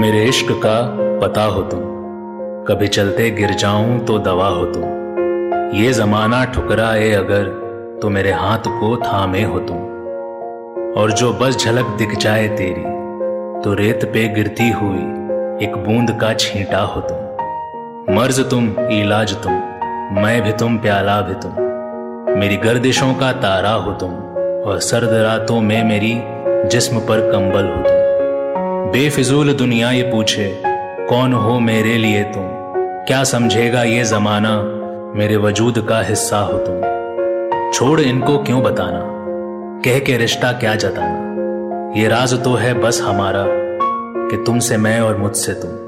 मेरे इश्क का पता हो तुम। कभी चलते गिर जाऊँ तो दवा हो तुम। ये जमाना ठुकराए अगर तो मेरे हाथ को थामे हो तुम। और जो बस झलक दिख जाए तेरी तो रेत पे गिरती हुई एक बूंद का छींटा हो तुम। मर्ज तुम, इलाज तुम, मैं भी तुम, प्याला भी तुम। मेरी गर्दिशों का तारा हो तुम, और सर्द रातों में मेरी जिस्म पर कंबल हो तुम। बेफिजूल दुनिया ये पूछे, कौन हो मेरे लिए तुम? क्या समझेगा ये जमाना? मेरे वजूद का हिस्सा हो तुम। छोड़ इनको क्यों बताना? कह के रिश्ता क्या जताना? ये राज तो है बस हमारा, कि तुमसे मैं और मुझसे तुम।